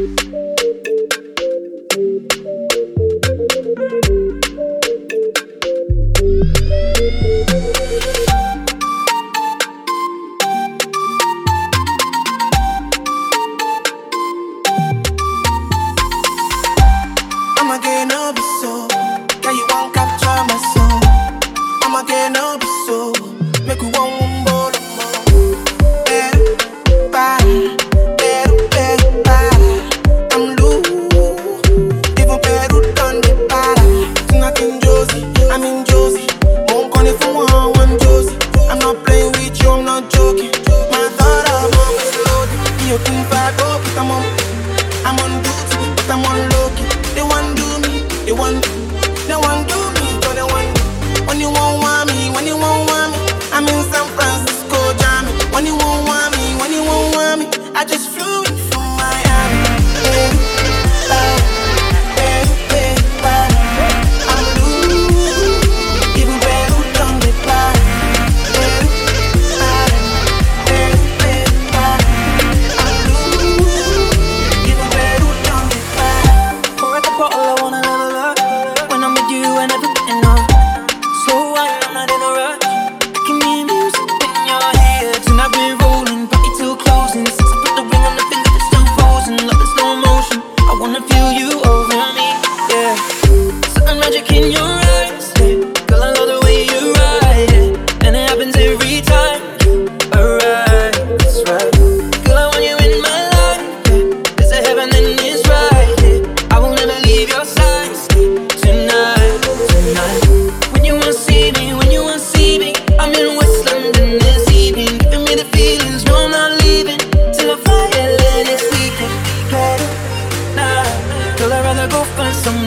Música low, but I'm on. I'm on duty, but I'm on low key. They want do me, they want do.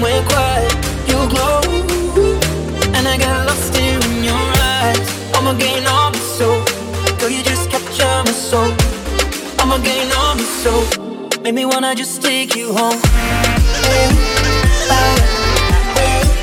went quiet, you glow, and I got lost in your eyes. I'ma gain all my soul, girl, you just capture my soul. I'ma gain all my soul, make me wanna just take you home. Hey, hey, hey.